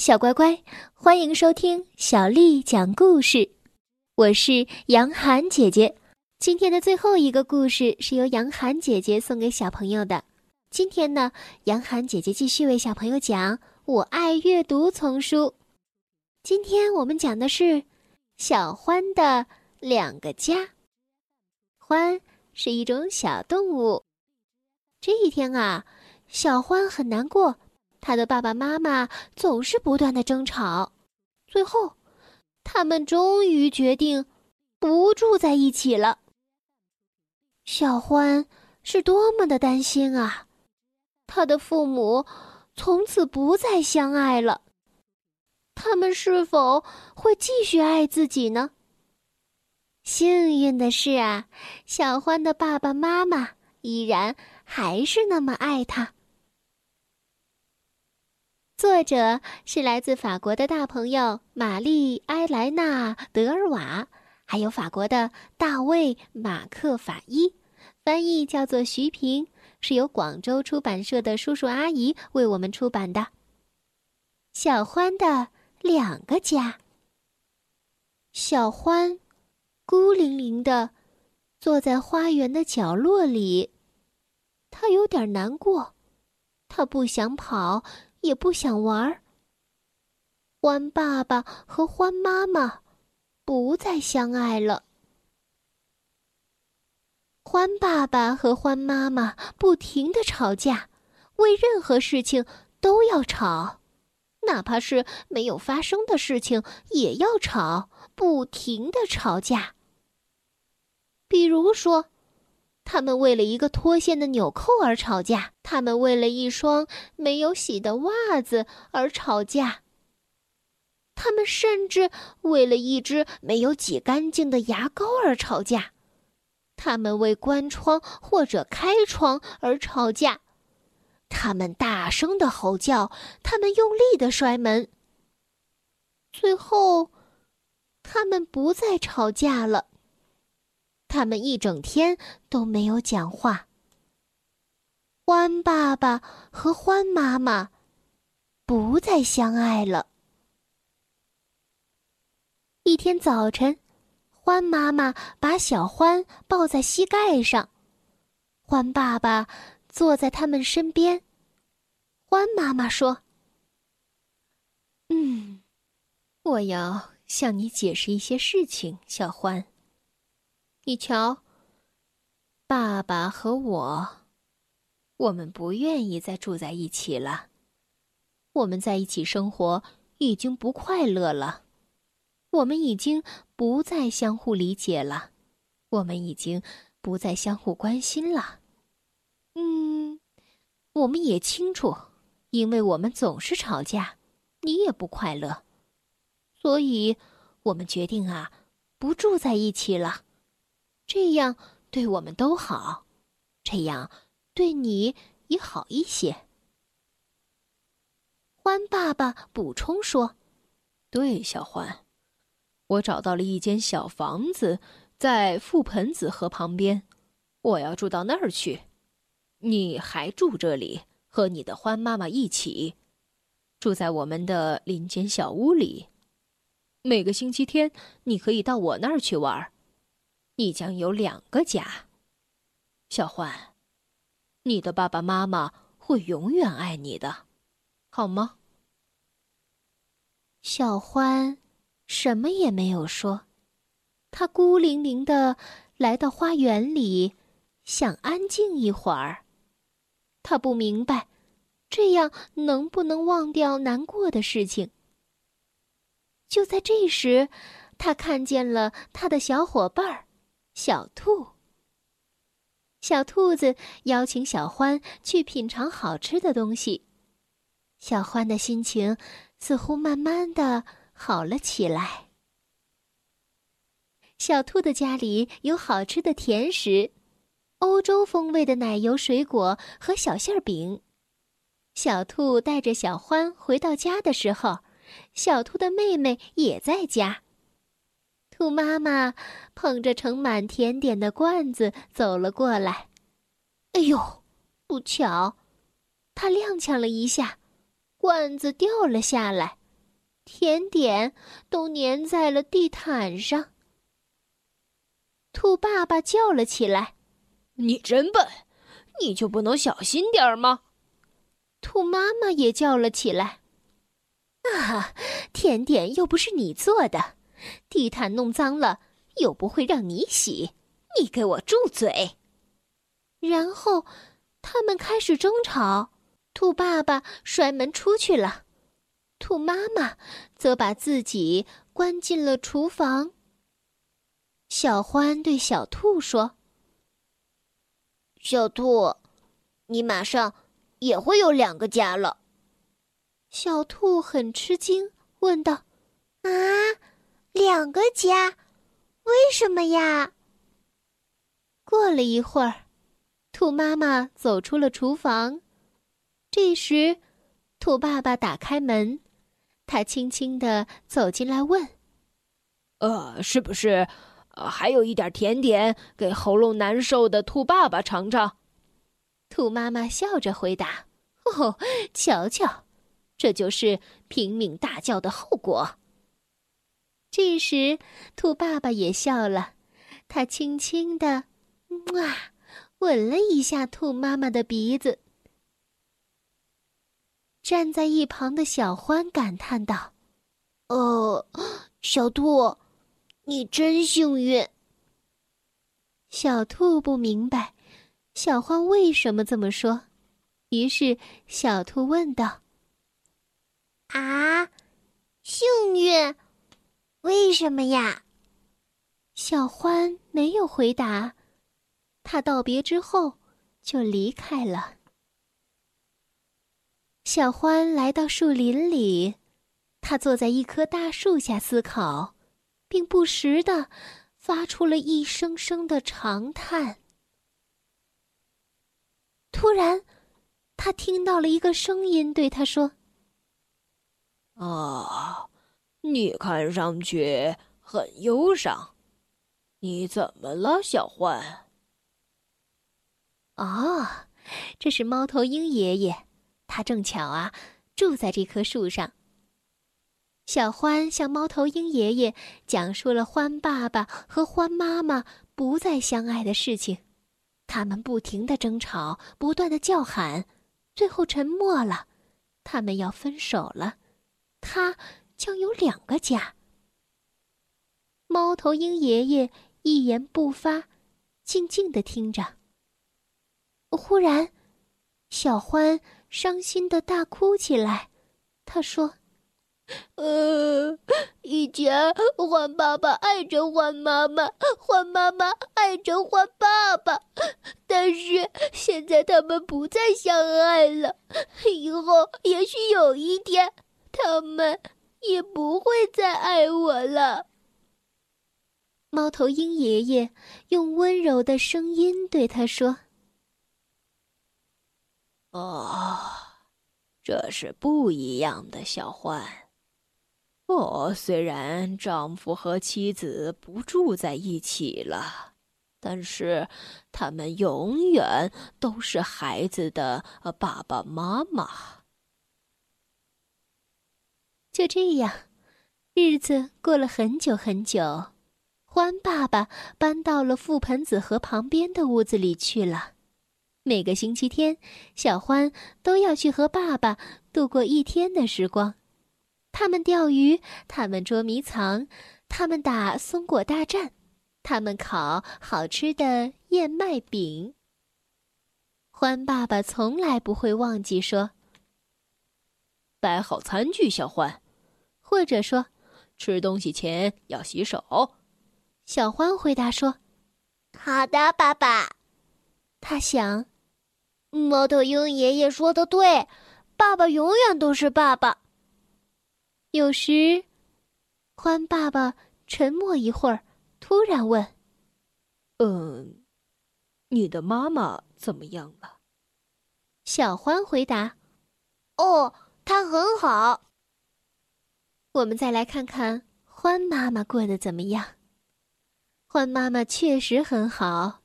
小乖乖，欢迎收听小丽讲故事。我是杨涵姐姐。今天的最后一个故事是由杨涵姐姐送给小朋友的。今天呢，杨涵姐姐继续为小朋友讲《我爱阅读》丛书。今天我们讲的是小欢的两个家。欢是一种小动物。这一天啊，小欢很难过。他的爸爸妈妈总是不断的争吵，最后，他们终于决定不住在一起了。小欢是多么的担心啊！他的父母从此不再相爱了，他们是否会继续爱自己呢？幸运的是啊，小欢的爸爸妈妈依然还是那么爱他。作者是来自法国的大朋友玛丽埃莱娜德尔瓦，还有法国的大卫马克法伊，翻译叫做徐平，是由广州出版社的叔叔阿姨为我们出版的。小欢的两个家。小欢孤零零的坐在花园的角落里，他有点难过，他不想跑。也不想玩。欢爸爸和欢妈妈不再相爱了。欢爸爸和欢妈妈不停的吵架，为任何事情都要吵，哪怕是没有发生的事情也要吵，不停的吵架。比如说。他们为了一个脱线的纽扣而吵架，他们为了一双没有洗的袜子而吵架，他们甚至为了一支没有挤干净的牙膏而吵架，他们为关窗或者开窗而吵架，他们大声的吼叫，他们用力的摔门。最后，他们不再吵架了。他们一整天都没有讲话。欢爸爸和欢妈妈不再相爱了。一天早晨，欢妈妈把小欢抱在膝盖上，欢爸爸坐在他们身边。欢妈妈说：“嗯，我要向你解释一些事情，小欢。”你瞧，爸爸和我，我们不愿意再住在一起了。我们在一起生活已经不快乐了，我们已经不再相互理解了，我们已经不再相互关心了。嗯，我们也清楚，因为我们总是吵架，你也不快乐，所以我们决定啊，不住在一起了。这样对我们都好，这样对你也好一些。欢爸爸补充说：“对，小欢，我找到了一间小房子，在覆盆子河旁边，我要住到那儿去。你还住这里，和你的欢妈妈一起住在我们的林间小屋里。每个星期天，你可以到我那儿去玩。”你将有两个家，小欢，你的爸爸妈妈会永远爱你的，好吗？小欢什么也没有说，他孤零零的来到花园里，想安静一会儿。他不明白，这样能不能忘掉难过的事情。就在这时，他看见了他的小伙伴儿。小兔。小兔子邀请小欢去品尝好吃的东西，小欢的心情似乎慢慢的好了起来。小兔的家里有好吃的甜食，欧洲风味的奶油水果和小馅饼。小兔带着小欢回到家的时候，小兔的妹妹也在家。兔妈妈捧着盛满甜点的罐子走了过来。哎呦，不巧，它踉跄了一下，罐子掉了下来。甜点都粘在了地毯上。兔爸爸叫了起来：“你真笨，你就不能小心点儿吗？”兔妈妈也叫了起来：“啊，甜点又不是你做的，地毯弄脏了又不会让你洗，你给我住嘴！”然后，他们开始争吵。兔爸爸摔门出去了，兔妈妈则把自己关进了厨房。小欢对小兔说：“小兔，你马上也会有两个家了。”小兔很吃惊，问道：“啊，两个家？为什么呀？”过了一会儿，兔妈妈走出了厨房。这时，兔爸爸打开门，他轻轻的走进来，问：“呃，是不是？”还有一点甜点给喉咙难受的兔爸爸尝尝。兔妈妈笑着回答：“ 哦，瞧瞧，这就是拼命大叫的后果。”这时，兔爸爸也笑了，他轻轻的，哇，吻了一下兔妈妈的鼻子。站在一旁的小欢感叹道：“哦，小兔。”你真幸运。小兔不明白小欢为什么这么说，于是小兔问道：“啊，幸运？为什么呀？”小欢没有回答，他道别之后就离开了。小欢来到树林里，他坐在一棵大树下思考。并不时的发出了一声声的长叹。突然，他听到了一个声音对他说：“啊，你看上去很忧伤，你怎么了，小欢？”哦，这是猫头鹰爷爷，他正巧啊住在这棵树上。小欢向猫头鹰爷爷讲述了欢爸爸和欢妈妈不再相爱的事情，他们不停的争吵，不断的叫喊，最后沉默了。他们要分手了，他将有两个家。猫头鹰爷爷一言不发，静静的听着。忽然，小欢伤心的大哭起来，他说。呃，以前欢爸爸爱着欢妈妈，欢妈妈爱着欢爸爸，但是现在他们不再相爱了。以后也许有一天，他们也不会再爱我了。猫头鹰爷爷用温柔的声音对他说：“哦，这是不一样的，小獾。”哦，虽然丈夫和妻子不住在一起了，但是他们永远都是孩子的爸爸妈妈。就这样，日子过了很久很久，欢爸爸搬到了覆盆子河旁边的屋子里去了。每个星期天，小欢都要去和爸爸度过一天的时光。他们钓鱼，他们捉迷藏，他们打松果大战，他们烤好吃的燕麦饼。欢爸爸从来不会忘记说：“摆好餐具，小欢。”或者说：“吃东西前要洗手。”小欢回答说：“好的，爸爸。”他想：“猫头鹰爷爷说的对，爸爸永远都是爸爸。”有时，欢爸爸沉默一会儿，突然问：“嗯，你的妈妈怎么样了？”小欢回答：“哦，她很好。”我们再来看看欢妈妈过得怎么样。欢妈妈确实很好，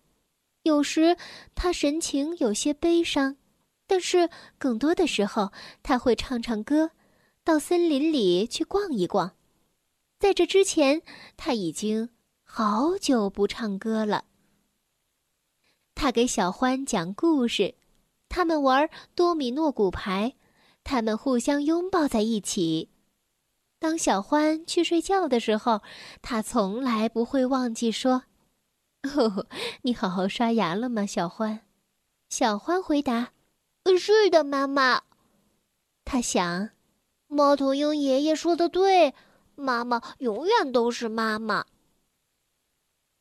有时她神情有些悲伤，但是更多的时候，她会唱唱歌。到森林里去逛一逛。在这之前，他已经好久不唱歌了。他给小欢讲故事，他们玩多米诺骨牌，他们互相拥抱在一起。当小欢去睡觉的时候，他从来不会忘记说：“哦，你好好刷牙了吗，小欢？”小欢回答：“是的，妈妈。”他想，猫头鹰爷爷说的对，妈妈永远都是妈妈。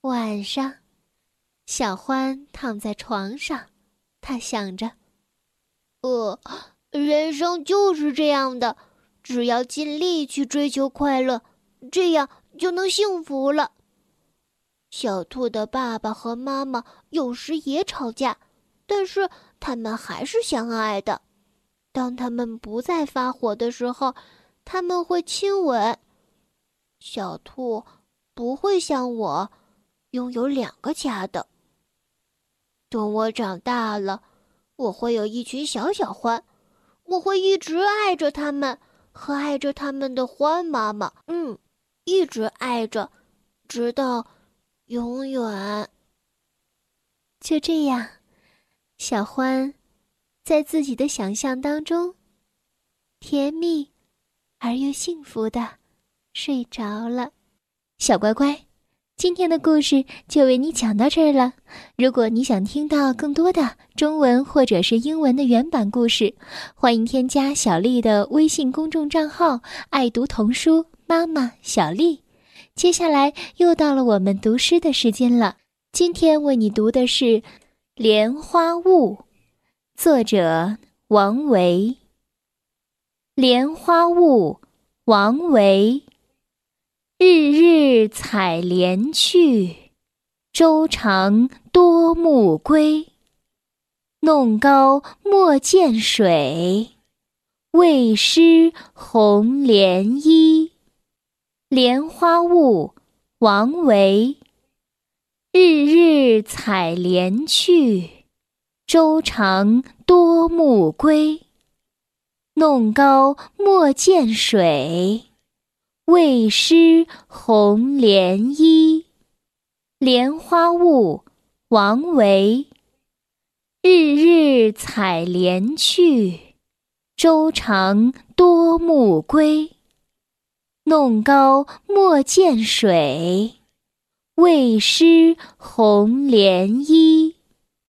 晚上。小欢躺在床上，他想着：“呃，人生就是这样的，只要尽力去追求快乐，这样就能幸福了。”小兔的爸爸和妈妈有时也吵架，但是他们还是相爱的。当他们不再发火的时候，他们会亲吻。小兔不会像我，拥有两个家的。等我长大了，我会有一群小小欢，我会一直爱着他们和爱着他们的欢妈妈。嗯，一直爱着，直到永远。就这样，小欢在自己的想象当中，甜蜜而又幸福的睡着了。小乖乖。今天的故事就为你讲到这儿了。如果你想听到更多的中文或者是英文的原版故事，欢迎添加小丽的微信公众账号“爱读童书妈妈小丽”。接下来又到了我们读诗的时间了。今天为你读的是《莲花坞》，作者王维。《莲花坞》，王维。日日采莲去，洲长多暮归。弄篙莫溅水，畏湿红莲衣。《莲花坞》王维。日日采莲去，洲长多暮归。弄篙莫溅水。为湿红莲衣，《莲花坞》王维。日日采莲去，洲长多暮归。弄篙莫溅水，为湿红莲衣。